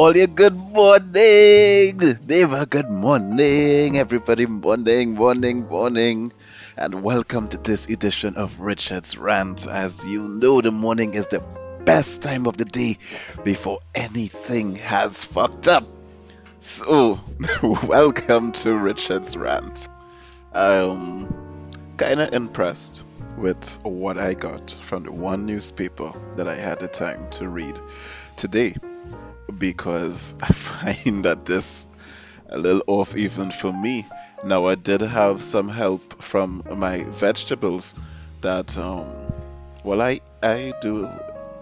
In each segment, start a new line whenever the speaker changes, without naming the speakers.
all you good morning. Neighbor, good morning. Everybody, morning, morning, morning. And welcome to this edition of Richard's Rant. As you know, the morning is the best time of the day before anything has fucked up. So, welcome to Richard's Rant. I'm kinda impressed with what I got from the one newspaper that I had the time to read today because I find that this a little off even for me. Now I did have some help from my vegetables that um well I I do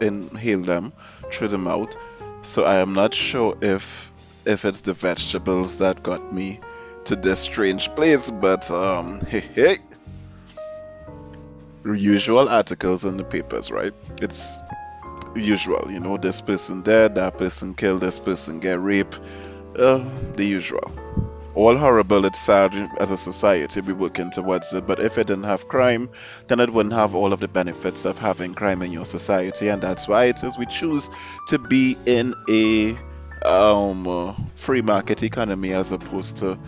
inhale them through the mouth. So I am not sure if if it's the vegetables that got me to this strange place but um hey hey. Usual articles in the papers right? It's usual you know this person dead that person killed this person get raped. Uh, the usual. All horrible it's sad as a society we're working towards it but if it didn't have crime then it wouldn't have all of the benefits of having crime in your society and that's why it is we choose to be in a um, uh, free market economy as opposed to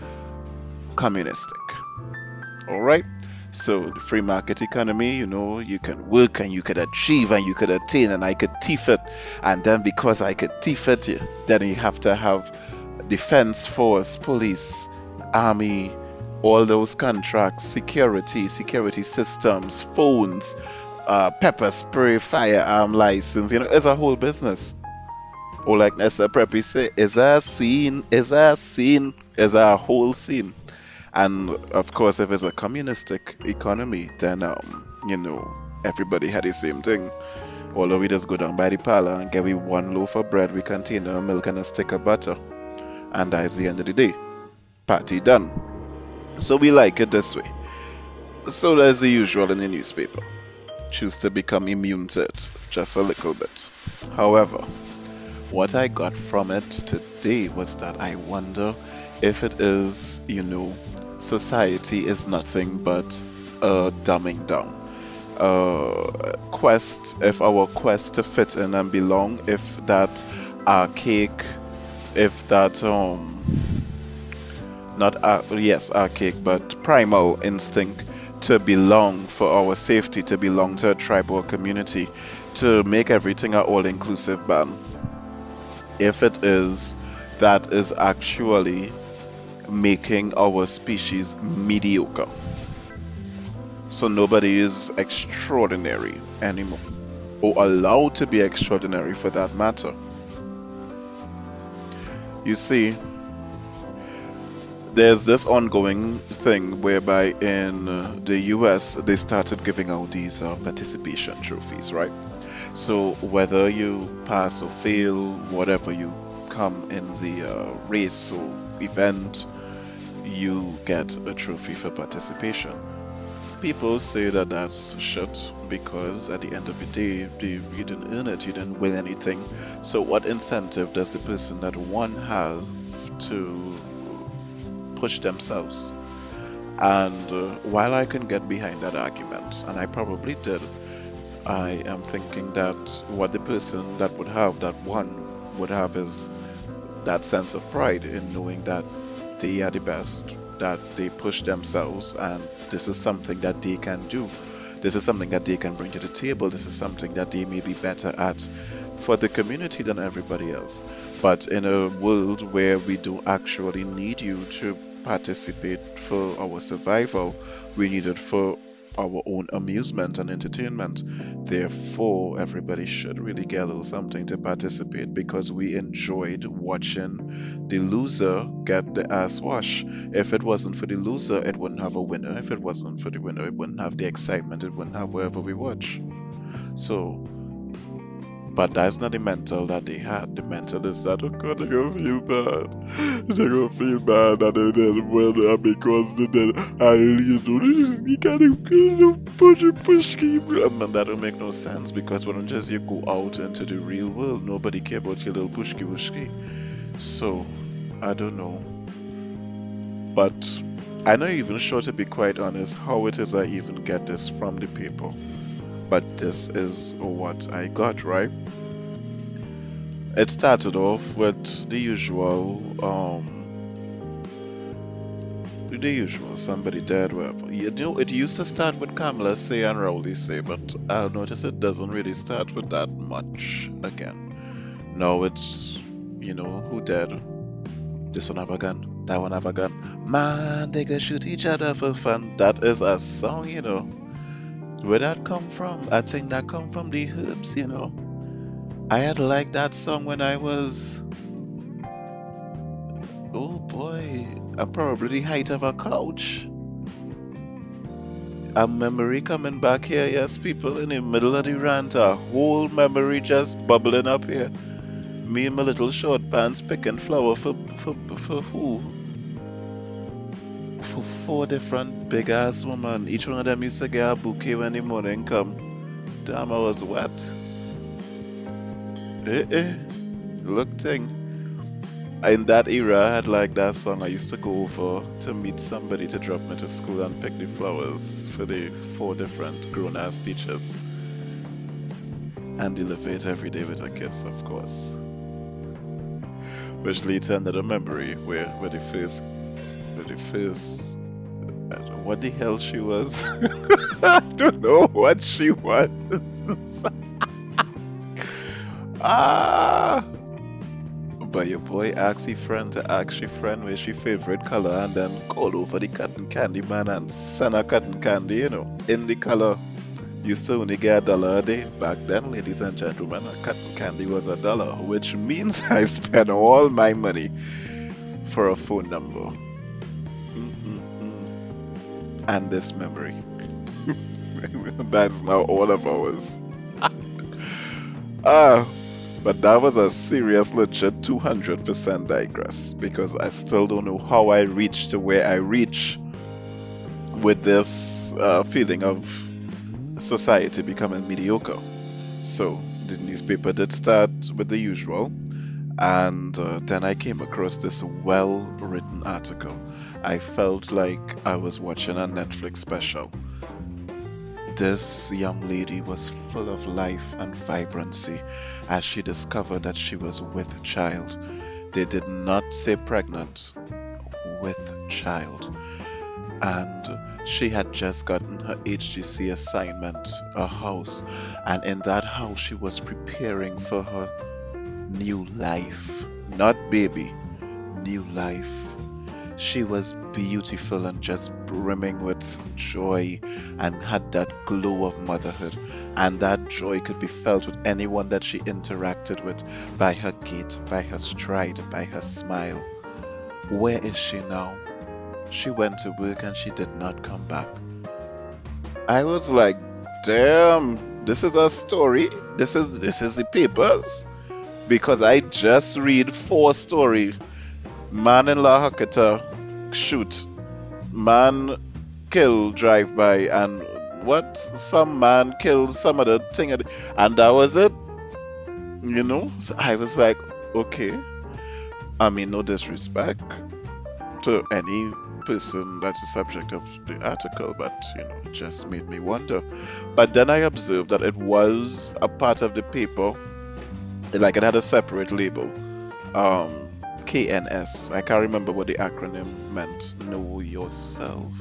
communistic. All right so the free market economy, you know, you can work and you could achieve and you could attain and I could teeth it. And then because I could teeth it, then you have to have defense force, police, army, all those contracts, security, security systems, phones, uh, pepper spray, firearm license, you know, it's a whole business. Or like Nessa Preppy say, is a scene, is a scene, is a whole scene. And of course, if it's a communistic economy, then um, you know everybody had the same thing. All of we just go down by the parlor and get we one loaf of bread, we container milk and a stick of butter, and that's the end of the day. Party done. So we like it this way. So there's the usual in the newspaper. Choose to become immune to it, just a little bit. However, what I got from it today was that I wonder if it is, you know, society is nothing but a dumbing down. Uh, quest, if our quest to fit in and belong, if that archaic, if that um, not uh, yes archaic but primal instinct to belong for our safety, to belong to a tribe or community, to make everything an all-inclusive ban. If it is, that is actually making our species mediocre. So nobody is extraordinary anymore, or allowed to be extraordinary for that matter. You see, there's this ongoing thing whereby in the US they started giving out these uh, participation trophies, right? So whether you pass or fail, whatever you come in the uh, race or event, you get a trophy for participation. People say that that's shit because at the end of the day, they, you didn't earn it, you didn't win anything. So, what incentive does the person that won have to push themselves? And uh, while I can get behind that argument, and I probably did, I am thinking that what the person that would have that won would have is that sense of pride in knowing that they are the best, that they push themselves, and this is something that they can do. This is something that they can bring to the table. This is something that they may be better at for the community than everybody else. But in a world where we do actually need you to participate for our survival, we need it for our own amusement and entertainment. Therefore, everybody should really get a little something to participate because we enjoyed watching the loser get the ass wash. If it wasn't for the loser, it wouldn't have a winner. If it wasn't for the winner, it wouldn't have the excitement, it wouldn't have wherever we watch. So, but that's not the mental that they had. The mental is that, oh God, they're gonna feel bad. They're gonna feel bad they did well because they did. I you know, you can't push it, push. And mm, that don't make no sense because when just you go out into the real world, nobody care about your little pushki pushki. So, I don't know. But I'm not even sure, to be quite honest, how it is I even get this from the people but this is what I got, right? it started off with the usual, um, the usual, somebody dead, whatever. You know, it used to start with Kamla say and Rowley say, but I'll notice it doesn't really start with that much again. No, it's, you know, who dead? This one have a gun, that one have a gun. Man, they can shoot each other for fun. That is a song, you know. Where that come from? I think that come from the herbs, you know. I had liked that song when I was oh boy, I'm probably the height of a couch. A memory coming back here, yes, people in the middle of the rant, a whole memory just bubbling up here. Me and my little short pants picking flower for for for who? For four different big ass women. Each one of them used to get a bouquet when the morning come. Damn, I was wet. Eh eh. Look thing. In that era, I had like that song. I used to go over to meet somebody to drop me to school and pick the flowers for the four different grown ass teachers. And deliver it every day with a kiss, of course. Which leads to another memory where, where the first, where the first, what the hell she was. I don't know what she was. Ah! But your boy asked his friend to ask your friend where's your favorite color and then call over the cotton candy man and send a cotton candy, you know, in the color. Used to only get a dollar a day. Back then, ladies and gentlemen, a cotton candy was a dollar, which means I spent all my money for a phone number. And this memory. That's now all of ours. Ah. But that was a serious, legit 200% digress because I still don't know how I reached to where I reach with this uh, feeling of society becoming mediocre. So the newspaper did start with the usual, and uh, then I came across this well written article. I felt like I was watching a Netflix special this young lady was full of life and vibrancy as she discovered that she was with child. They did not say pregnant, with child. And she had just gotten her HDC assignment, a house, and in that house she was preparing for her new life. Not baby, new life she was beautiful and just brimming with joy and had that glow of motherhood. And that joy could be felt with anyone that she interacted with by her gait, by her stride, by her smile. Where is she now? She went to work and she did not come back. I was like, damn, this is a story. This is this is the papers. Because I just read four story Man in La Hakata shoot. Man kill drive by and what some man killed some other thing and that was it. You know? So I was like, okay. I mean no disrespect to any person that's the subject of the article, but you know, it just made me wonder. But then I observed that it was a part of the paper, like it had a separate label. Um, KNS. I can't remember what the acronym meant. Know yourself.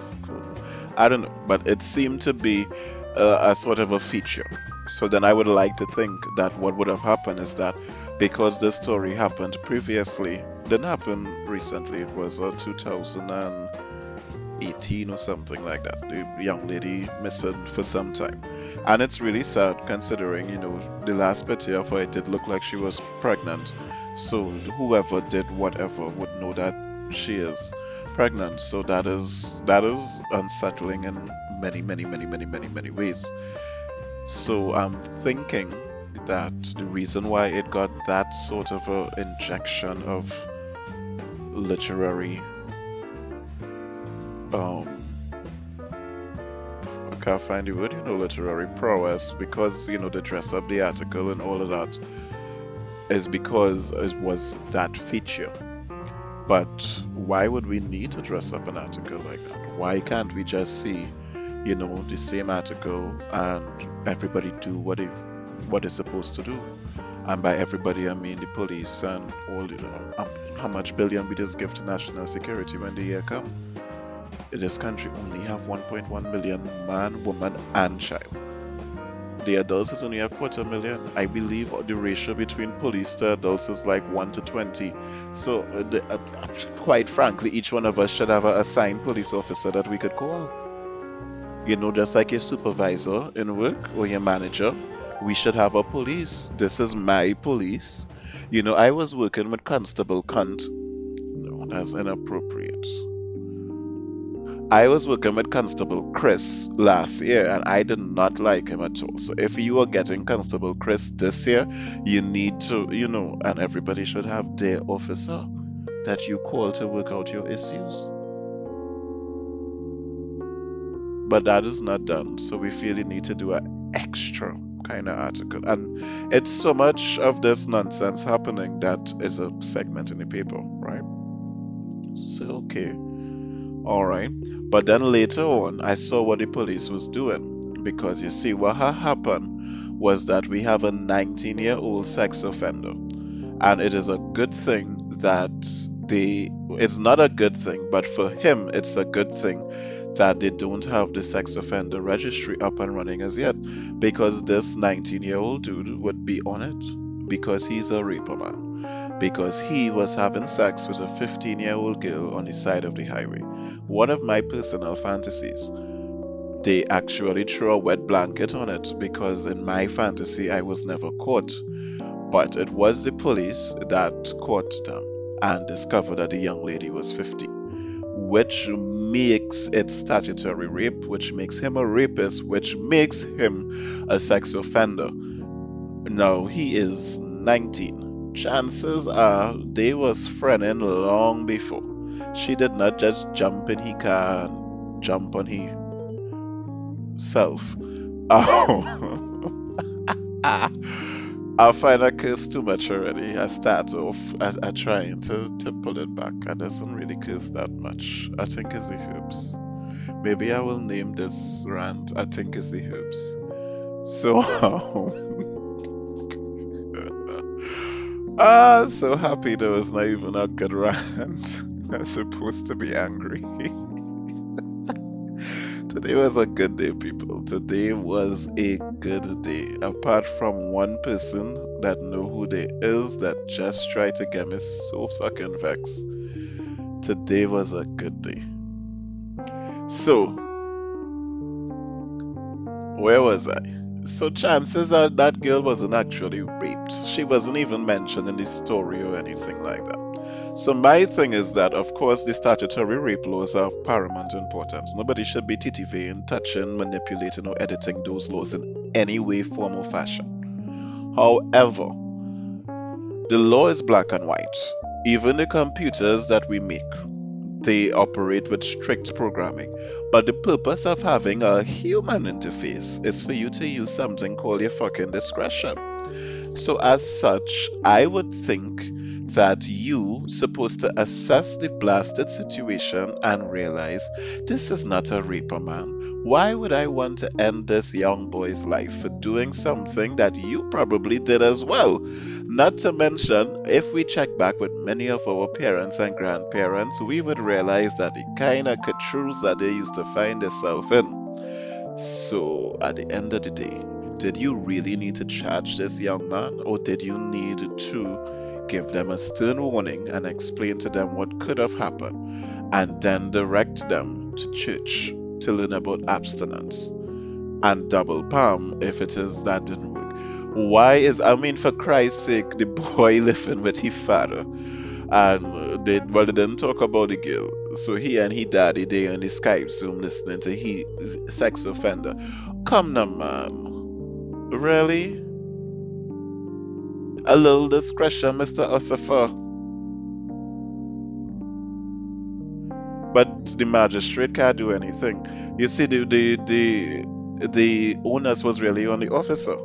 I don't know, but it seemed to be uh, a sort of a feature. So then I would like to think that what would have happened is that because this story happened previously, didn't happen recently. It was uh, 2018 or something like that. The young lady missing for some time, and it's really sad considering you know the last picture of her it did look like she was pregnant so whoever did whatever would know that she is pregnant. So that is that is unsettling in many, many, many, many, many, many ways. So I'm thinking that the reason why it got that sort of a injection of literary um I can't find the word, you know, literary prowess because you know they dress up the article and all of that is because it was that feature. But why would we need to dress up an article like that? Why can't we just see, you know, the same article and everybody do what it what it's supposed to do? and by everybody I mean the police and all the, um, how much billion we just give to national security when the year This country only have 1.1 million man, woman, and child. The adults is only a quarter million. I believe the ratio between police to adults is like 1 to 20. So, uh, the, uh, quite frankly, each one of us should have a assigned police officer that we could call. You know, just like your supervisor in work or your manager, we should have a police. This is my police. You know, I was working with Constable Cunt. No, that's inappropriate. I was working with Constable Chris last year and I did not like him at all. So if you are getting Constable Chris this year, you need to, you know, and everybody should have their officer that you call to work out your issues. But that is not done. So we feel you need to do an extra kind of article. And it's so much of this nonsense happening that is a segment in the paper, right? So, okay. All right. But then later on, I saw what the police was doing because you see, what had happened was that we have a 19 year old sex offender, and it is a good thing that they. It's not a good thing, but for him, it's a good thing that they don't have the sex offender registry up and running as yet because this 19 year old dude would be on it because he's a raper man because he was having sex with a 15 year old girl on the side of the highway. One of my personal fantasies. They actually threw a wet blanket on it because in my fantasy I was never caught. But it was the police that caught them and discovered that the young lady was 15, which makes it statutory rape, which makes him a rapist, which makes him a sex offender. Now he is 19 chances are they was friending long before. She did not just jump in he car and jump on he self. Oh. I find a curse too much already. I start off I, I trying to, to pull it back. I doesn't really curse that much. I think it's the herbs. Maybe I will name this rant I think it's the herbs. So Ah, so happy there was not even a good rant. I'm supposed to be angry. Today was a good day, people. Today was a good day. Apart from one person that know who they is that just tried to get me so fucking vexed. Today was a good day. So, where was I? So chances are that girl wasn't actually raped. She wasn't even mentioned in the story or anything like that. So my thing is that, of course, the statutory rape laws are of paramount importance. Nobody should be TTVing, touching, manipulating, or editing those laws in any way, form, or fashion. However, the law is black and white. Even the computers that we make, they operate with strict programming. But the purpose of having a human interface is for you to use something called your fucking discretion. So, as such, I would think that you supposed to assess the blasted situation and realize this is not a reaper man. Why would I want to end this young boy's life for doing something that you probably did as well? Not to mention, if we check back with many of our parents and grandparents, we would realize that the kind of couture that they used to find themselves in. So, at the end of the day, did you really need to charge this young man, or did you need to give them a stern warning and explain to them what could have happened, and then direct them to church to learn about abstinence and double palm if it is that didn't work. Why is, I mean, for Christ's sake, the boy living with his father, and they, well, they didn't talk about the girl. So he and he daddy, they on the Skype Zoom listening to he sex offender. Come now, ma'am. Really? A little discretion, Mr. Osifer. But the magistrate can't do anything. You see, the the the, the onus was really on the officer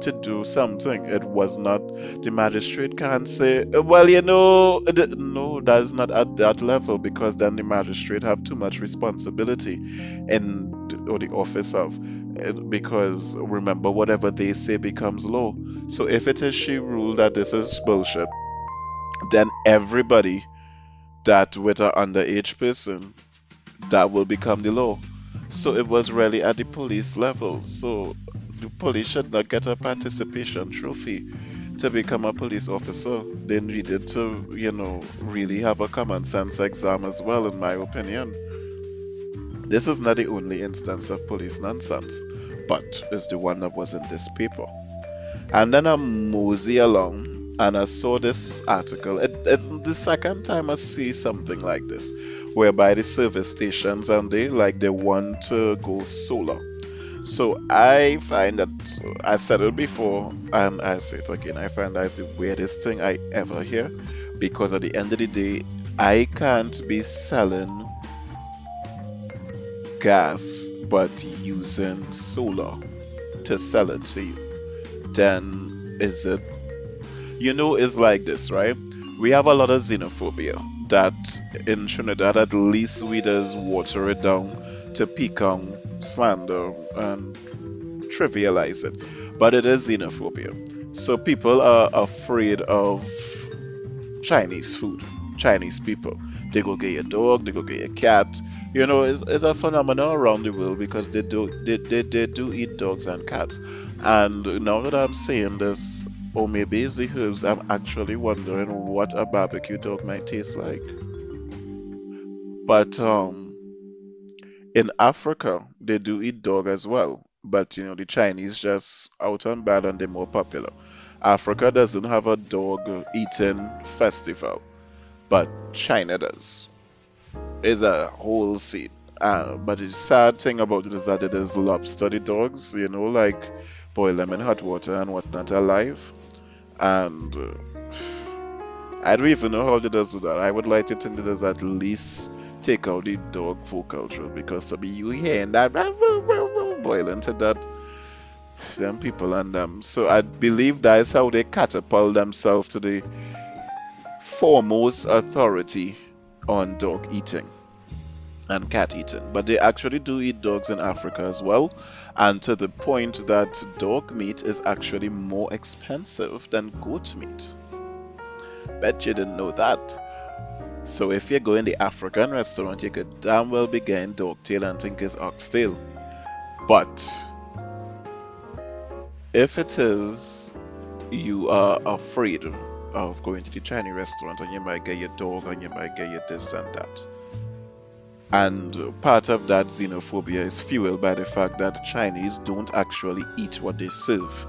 to do something. It was not the magistrate can't say, well, you know, no, that is not at that level because then the magistrate have too much responsibility in or the office of eh, because remember whatever they say becomes law so if it is she ruled that this is bullshit then everybody that with an underage person that will become the law so it was really at the police level so the police should not get a participation trophy to become a police officer they needed to you know really have a common sense exam as well in my opinion this is not the only instance of police nonsense, but it's the one that was in this paper. And then I mosey along and I saw this article. It, it's the second time I see something like this, whereby the service stations and they like they want to go solar. So I find that I said it before and I say it again. I find that's the weirdest thing I ever hear because at the end of the day, I can't be selling gas but using solar to sell it to you, then is it, you know, it's like this, right? We have a lot of xenophobia that in Trinidad at least we just water it down to pick on slander and trivialize it. But it is xenophobia. So people are afraid of Chinese food, Chinese people. They go get a dog, they go get a cat, you know, it's, it's a phenomenon around the world because they do they, they, they do eat dogs and cats. And now that I'm saying this, or maybe it's the herbs, I'm actually wondering what a barbecue dog might taste like. But um, in Africa, they do eat dog as well. But you know, the Chinese just out and bad and they're more popular. Africa doesn't have a dog eating festival, but China does It's a whole scene. Uh, but the sad thing about it is that it is lobster dogs, you know, like boil them in hot water and whatnot alive. And uh, I don't even know how does do that. I would like to think does at least take out the dog food culture because to be you hearing that boiling to that them people and them. So I believe that is how they catapult themselves to the foremost authority on dog eating and cat eating, but they actually do eat dogs in Africa as well, and to the point that dog meat is actually more expensive than goat meat. Bet you didn't know that. So if you go in the African restaurant, you could damn well be getting dog tail and think it's oxtail. But if it is you are afraid of going to the Chinese restaurant and you might get your dog and you might get your this and that. And part of that xenophobia is fueled by the fact that Chinese don't actually eat what they serve,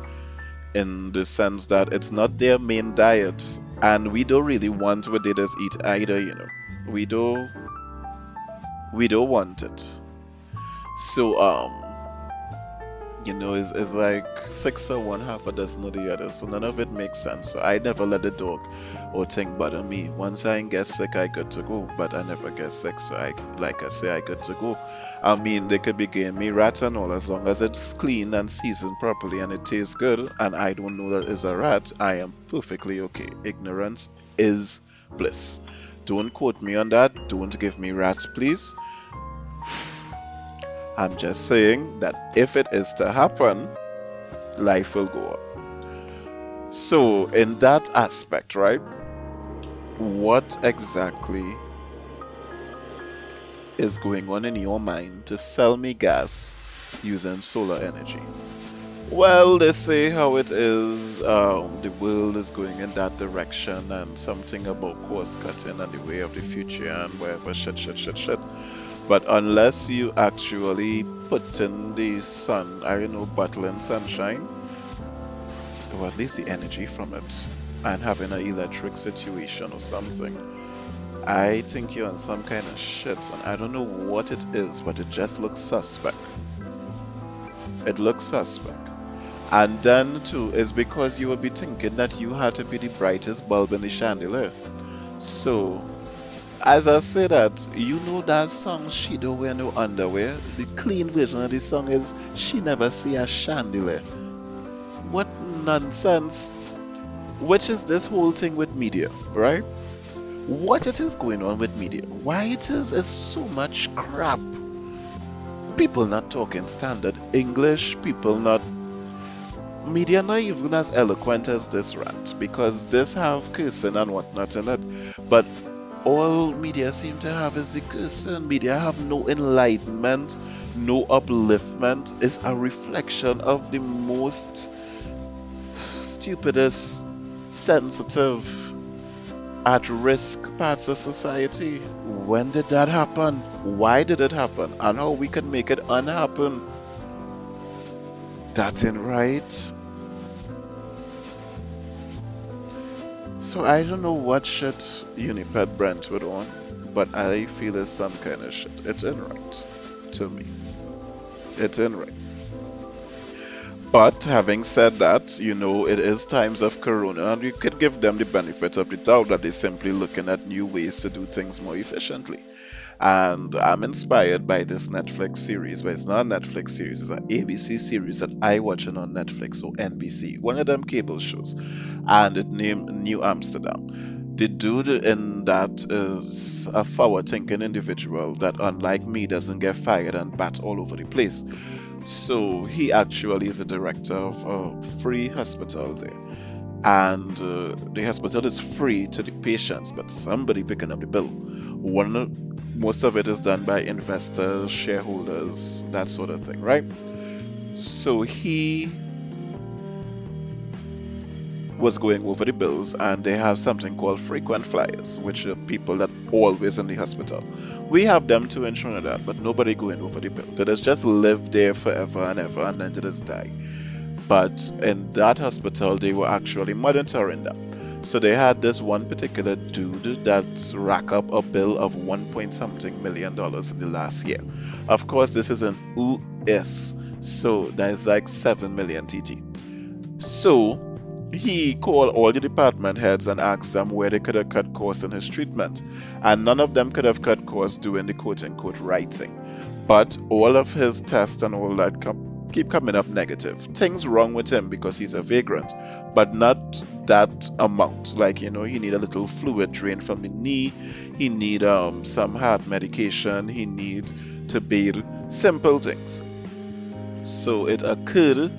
in the sense that it's not their main diet, and we don't really want what they just eat either. You know, we don't, we don't want it. So um, you know, is is like six or one, half a dozen of the other. So none of it makes sense. So I never let the dog or thing bother me. Once I get sick, I good to go. But I never get sick, so I like I say, I good to go. I mean, they could be giving me rat and all as long as it's clean and seasoned properly and it tastes good, and I don't know that it's a rat. I am perfectly okay. Ignorance is bliss. Don't quote me on that. Don't give me rats, please. I'm just saying that if it is to happen, life will go on. So, in that aspect, right, what exactly is going on in your mind to sell me gas using solar energy? Well, they say how it is, um, the world is going in that direction, and something about course cutting and the way of the future, and whatever shit, shit, shit, shit. But unless you actually put in the sun, I don't know, battling sunshine, or at least the energy from it, and having an electric situation or something, I think you're on some kind of shit, and I don't know what it is, but it just looks suspect. It looks suspect. And then, too, is because you would be thinking that you had to be the brightest bulb in the chandelier. So, as I say that, you know that song She Don't Wear No Underwear? The clean version of the song is She Never See a Chandelier. What nonsense. Which is this whole thing with media, right? What it is going on with media. Why it is is so much crap. people not talking standard English, people not media not even as eloquent as this rant because this have cursing and whatnot in it. But all media seem to have is the cursing. Media have no enlightenment, no upliftment. It's a reflection of the most stupidest, sensitive, at risk parts of society. When did that happen? Why did it happen? And how we can make it unhappen? That ain't right. So I don't know what shit Unipet Brentwood on, but I feel it's some kind of shit. It ain't right to me. It ain't right. But having said that, you know, it is times of corona and you could give them the benefit of the doubt that they're simply looking at new ways to do things more efficiently. And I'm inspired by this Netflix series, but it's not a Netflix series, it's an ABC series that I watching on Netflix or NBC, one of them cable shows. And it named New Amsterdam. The dude in that is a forward thinking individual that, unlike me, doesn't get fired and bat all over the place. So he actually is the director of a free hospital there. And uh, the hospital is free to the patients, but somebody picking up the bill. One, most of it is done by investors, shareholders, that sort of thing, right? So he was going over the bills and they have something called frequent flyers which are people that always in the hospital. We have them too in trinidad but nobody going over the bill. They just just live there forever and ever and then they just die. But in that hospital they were actually monitoring them so they had this one particular dude that rack up a bill of one point something million dollars in the last year of course this is an us so that is like 7 million tt so he called all the department heads and asked them where they could have cut costs in his treatment, and none of them could have cut costs doing the quote unquote right thing. But all of his tests and all that com- keep coming up negative. Things wrong with him because he's a vagrant, but not that amount. Like you know, he need a little fluid drain from the knee. He need um, some heart medication. He need to bathe. Simple things. So it occurred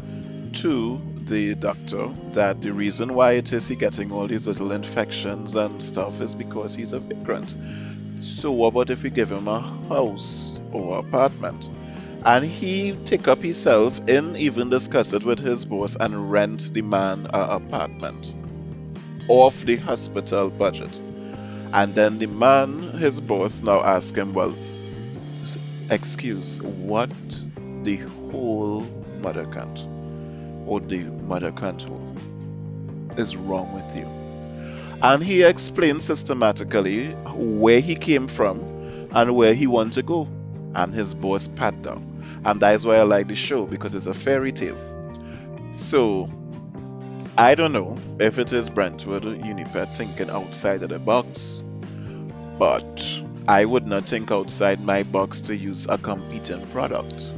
to the doctor that the reason why it is he getting all these little infections and stuff is because he's a vagrant. So what about if we give him a house or apartment? And he take up himself and even discuss it with his boss and rent the man an apartment off the hospital budget. And then the man, his boss, now ask him, well, excuse, what the whole mother can't? or the mother control is wrong with you. And he explains systematically where he came from and where he wants to go. And his boss pat down. And that is why I like the show because it's a fairy tale. So I don't know if it is Brentwood Unipet thinking outside of the box, but I would not think outside my box to use a competing product.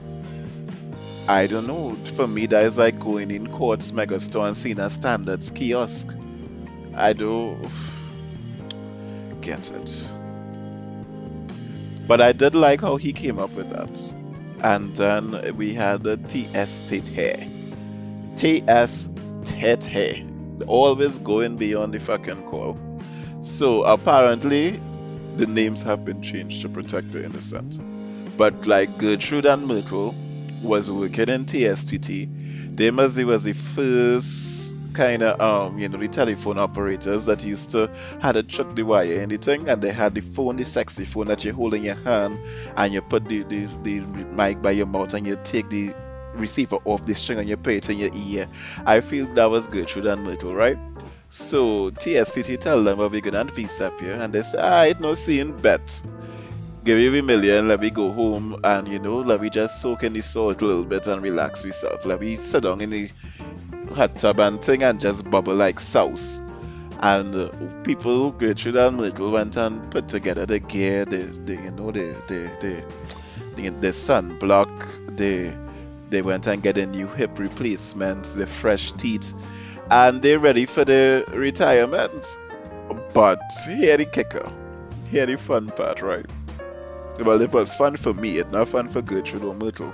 I don't know. For me, that is like going in Courts Megastore and seeing a standards kiosk. I don't get it. But I did like how he came up with that. And then we had the TS Tate hair. TS Hair. Always going beyond the fucking call. So apparently, the names have been changed to protect the innocent. But like Gertrude and Myrtle, was working in TSTT. They must was the first kind of um you know the telephone operators that used to had to chuck the wire and the thing and they had the phone the sexy phone that you hold in your hand and you put the, the, the mic by your mouth and you take the receiver off the string and you put it in your ear i feel that was through that Myrtle right so TSTT tell them what we're gonna VSEP here and they say ah it no seeing bet give you a million, let me go home and you know, let me just soak in the salt a little bit and relax myself. Let me sit down in the hot tub and thing and just bubble like sauce. And uh, people, Gertrude and Myrtle went and put together the gear, the, the you know, the the the the, the sunblock, the they went and get a new hip replacement, the fresh teeth, and they're ready for the retirement. But here the kicker, here the fun part, right? Well, it was fun for me. It's not fun for Gertrude or Myrtle,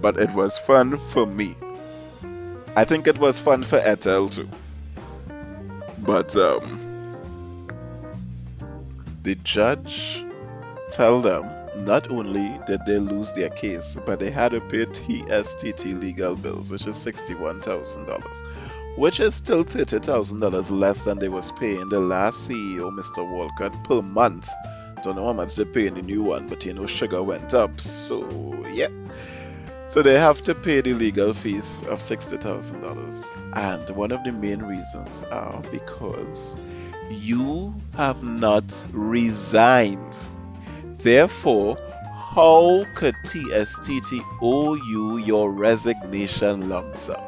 but it was fun for me. I think it was fun for Ethel too. But um, the judge tell them not only did they lose their case, but they had to pay TSTT legal bills, which is $61,000, which is still $30,000 less than they was paying the last CEO, Mr. Walcott, per month. Don't know how much they pay in the new one, but you know sugar went up, so yeah. So they have to pay the legal fees of $60,000. And one of the main reasons are because you have not resigned. Therefore, how could TSTT owe you your resignation lump sum?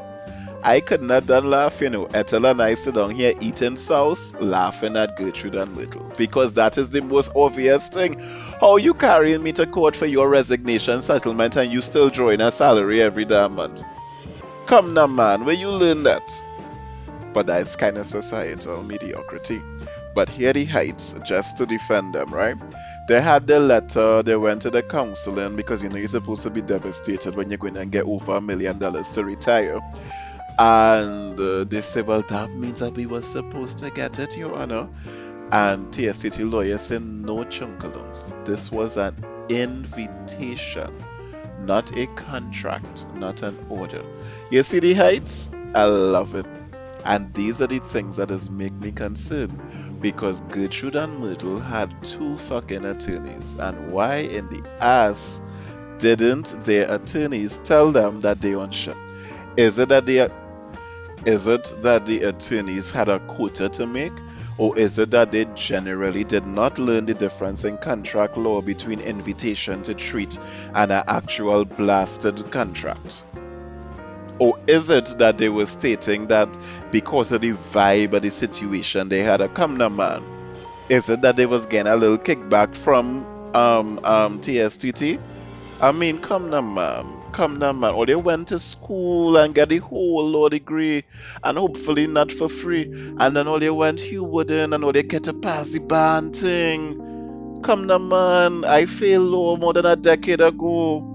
I could not done laugh, you know. Ethel and I sit down here eating sauce, laughing at Gertrude and Little. Because that is the most obvious thing. How you carrying me to court for your resignation settlement and you still drawing a salary every damn month? Come now, man, where you learn that? But that's kind of societal mediocrity. But here the heights, just to defend them, right? They had the letter, they went to the counseling because you know you're supposed to be devastated when you're going to get over a million dollars to retire. And uh, they said, well, that means that we were supposed to get it, Your Honor. And TSTT lawyer said, no chunkalums. This was an invitation, not a contract, not an order. You see the heights? I love it. And these are the things that has make me concerned because Gertrude and Myrtle had two fucking attorneys. And why in the ass didn't their attorneys tell them that they own shit? Is it that they is it that the attorneys had a quota to make? Or is it that they generally did not learn the difference in contract law between invitation to treat and an actual blasted contract? Or is it that they were stating that because of the vibe of the situation they had a come now man? Is it that they was getting a little kickback from um um TSTT? I mean come now man come now, man. Or they went to school and got the whole law degree, and hopefully not for free. And then all they went Hugh Wooding and all they get a pass the band thing. Come now, man. I failed law more than a decade ago.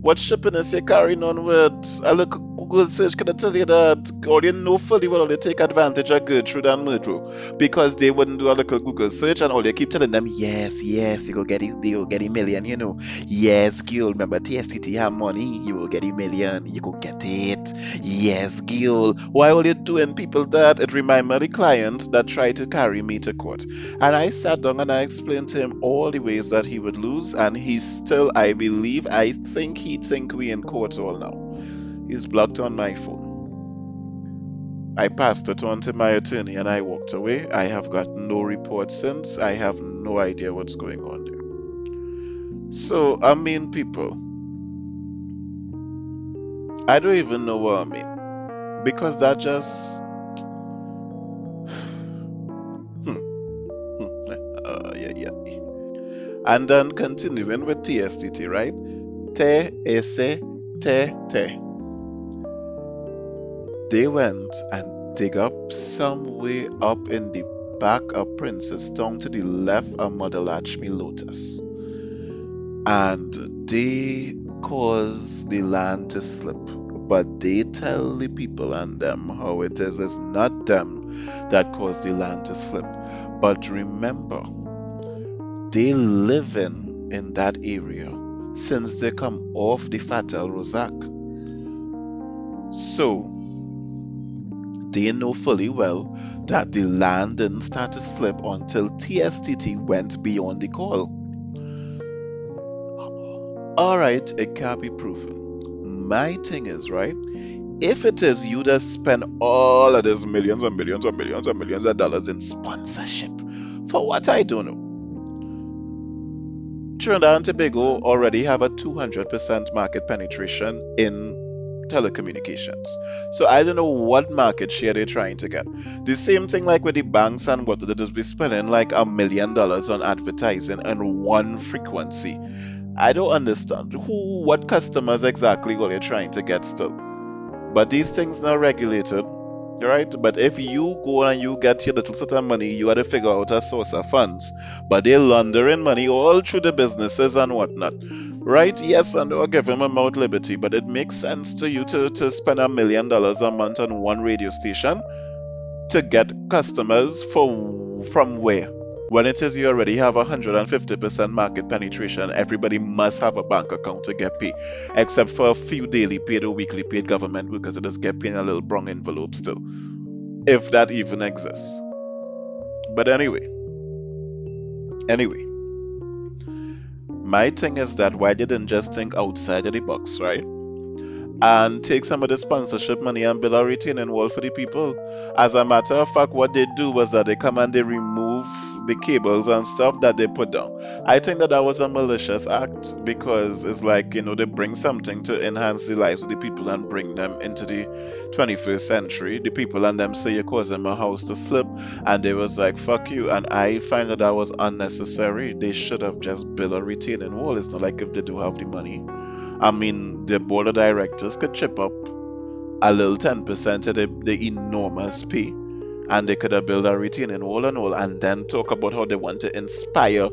What shipping is he carrying on with? I look Google search can I tell you that or you know fully well they take advantage of Gertrude and Myrtle because they wouldn't do a little Google search and all they keep telling them, yes, yes, you go get it, you will get a million, you know. Yes, girl, remember TSTT have money, you will get a million, you go get it. Yes, girl. Why are you doing people that? It remind me of the client that tried to carry me to court. And I sat down and I explained to him all the ways that he would lose and he still, I believe, I think he'd think we in court all now is blocked on my phone. I passed it on to my attorney and I walked away. I have got no report since. I have no idea what's going on there. So, I mean, people, I don't even know what I mean. Because that just. And then continuing with TSTT, right? Te, ese, te, te they went and dig up some way up in the back of Princestown to the left of Mother Latchmi Lotus. And they cause the land to slip. But they tell the people and them how it is. It's not them that caused the land to slip. But remember, they live in, in that area since they come off the Fatel Razack. So they know fully well that the land didn't start to slip until TSTT went beyond the call. Alright, it can't be proven. My thing is, right? If it is you that spend all of these millions and millions and millions and millions of dollars in sponsorship, for what I don't know. Trinidad and Tobago already have a 200% market penetration in telecommunications. So I don't know what market share they're trying to get. The same thing like with the banks and what they just be spending like a million dollars on advertising and one frequency. I don't understand who, what customers exactly what they're trying to get still. But these things not regulated. Right? But if you go and you get your little of money, you have to figure out a source of funds. But they're laundering money all through the businesses and whatnot, right? Yes, and they'll give them about liberty, but it makes sense to you to, to spend a million dollars a month on one radio station to get customers for from where? When it is you already have 150% market penetration, everybody must have a bank account to get paid, except for a few daily paid or weekly paid government workers that just get paid in a little brown envelope still, if that even exists. But anyway, anyway, my thing is that why didn't just think outside of the box, right? and take some of the sponsorship money and build a retaining wall for the people. As a matter of fact, what they do was that they come and they remove the cables and stuff that they put down. I think that that was a malicious act because it's like, you know, they bring something to enhance the lives of the people and bring them into the 21st century. The people and them say you cause them a house to slip, and they was like, fuck you. And I find that that was unnecessary. They should have just built a retaining wall. It's not like if they do have the money I mean, the board of directors could chip up a little 10% of the, the enormous pay and they could have built a retaining wall and all and then talk about how they want to inspire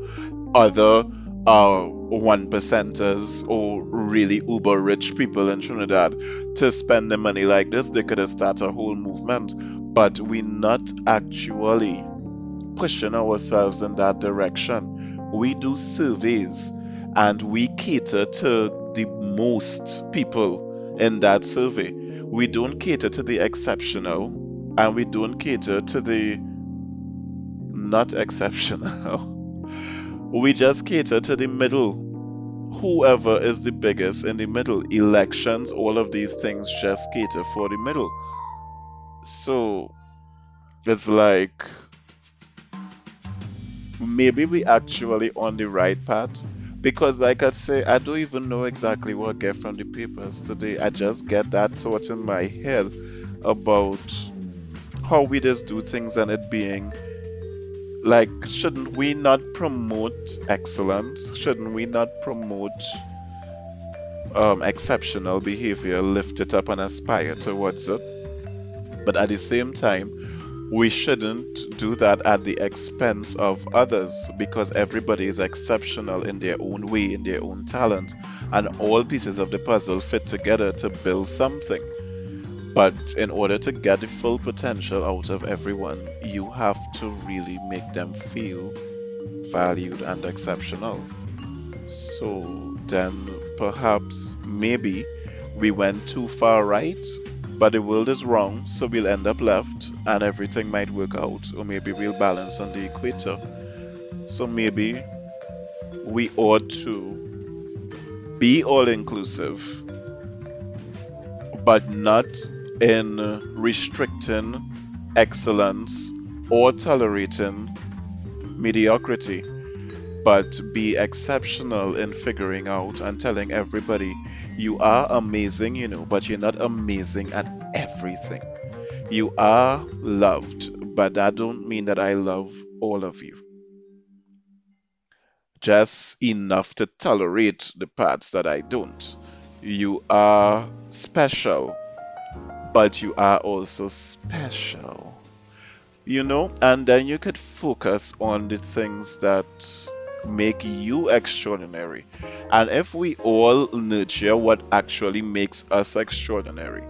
other uh, one percenters or really uber rich people in Trinidad to spend the money like this. They could have started a whole movement, but we're not actually pushing ourselves in that direction. We do surveys and we cater to the most people in that survey. We don't cater to the exceptional and we don't cater to the not exceptional. we just cater to the middle. Whoever is the biggest in the middle. Elections, all of these things just cater for the middle. So it's like maybe we actually on the right path because like I say, I don't even know exactly what I get from the papers today. I just get that thought in my head about how we just do things and it being like shouldn't we not promote excellence? Shouldn't we not promote um, exceptional behavior, lift it up and aspire towards it? But at the same time, we shouldn't do that at the expense of others because everybody is exceptional in their own way, in their own talent, and all pieces of the puzzle fit together to build something. But in order to get the full potential out of everyone, you have to really make them feel valued and exceptional. So then perhaps, maybe, we went too far right but the world is wrong, so we'll end up left and everything might work out, or maybe we'll balance on the equator. So maybe we ought to be all inclusive, but not in restricting excellence or tolerating mediocrity but be exceptional in figuring out and telling everybody you are amazing, you know, but you're not amazing at everything. You are loved, but that don't mean that I love all of you. Just enough to tolerate the parts that I don't. You are special, but you are also special. You know, and then you could focus on the things that make you extraordinary. And if we all nurture what actually makes us extraordinary,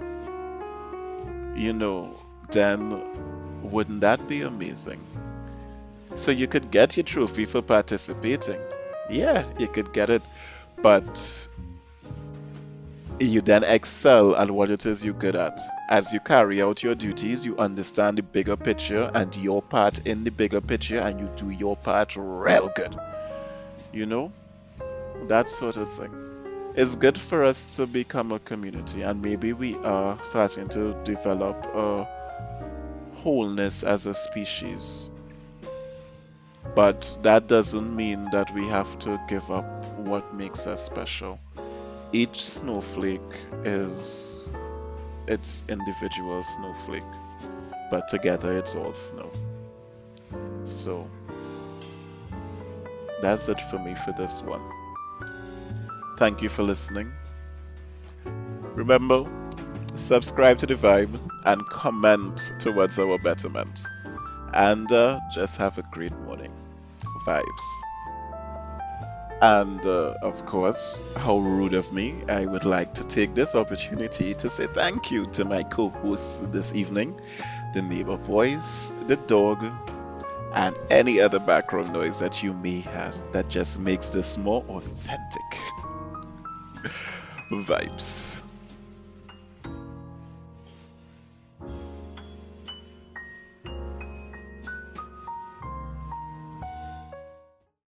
you know, then wouldn't that be amazing? So you could get your trophy for participating. Yeah, you could get it, but you then excel at what it is you're good at. As you carry out your duties, you understand the bigger picture and your part in the bigger picture, and you do your part real good you know? That sort of thing. It's good for us to become a community, and maybe we are starting to develop a wholeness as a species. But that doesn't mean that we have to give up what makes us special. Each snowflake is its individual snowflake, but together it's all snow. So, that's it for me for this one. Thank you for listening. Remember, subscribe to the vibe, and comment towards our betterment. And uh, just have a great morning. Vibes. And uh, of course, how rude of me, I would like to take this opportunity to say thank you to my co hosts this evening the neighbor voice, the dog, and any other background noise that you may have that just makes this more authentic. Vibes.